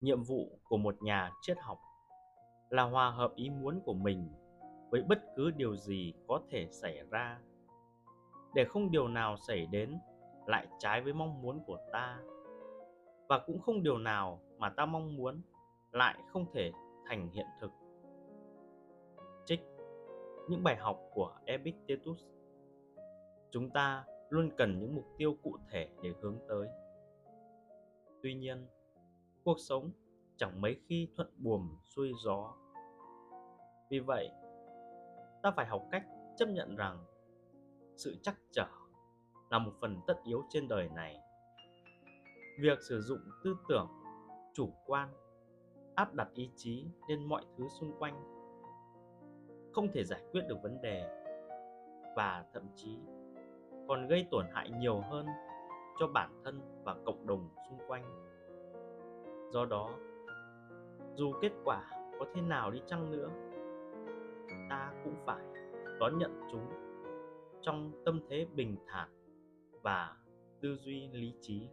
nhiệm vụ của một nhà triết học là hòa hợp ý muốn của mình với bất cứ điều gì có thể xảy ra. Để không điều nào xảy đến, lại trái với mong muốn của ta. Và cũng không điều nào mà ta mong muốn, lại không thể thành hiện thực. Trích những bài học của epictetus. Chúng ta luôn cần những mục tiêu cụ thể để hướng tới. Tuy nhiên cuộc sống chẳng mấy khi thuận buồm xuôi gió. Vì vậy, ta phải học cách chấp nhận rằng sự chắc trở là một phần tất yếu trên đời này. Việc sử dụng tư tưởng, chủ quan, áp đặt ý chí lên mọi thứ xung quanh không thể giải quyết được vấn đề và thậm chí còn gây tổn hại nhiều hơn cho bản thân và cộng đồng xung quanh do đó, dù kết quả có thế nào đi chăng nữa, ta cũng phải đón nhận chúng trong tâm thế bình thản và tư duy lý trí.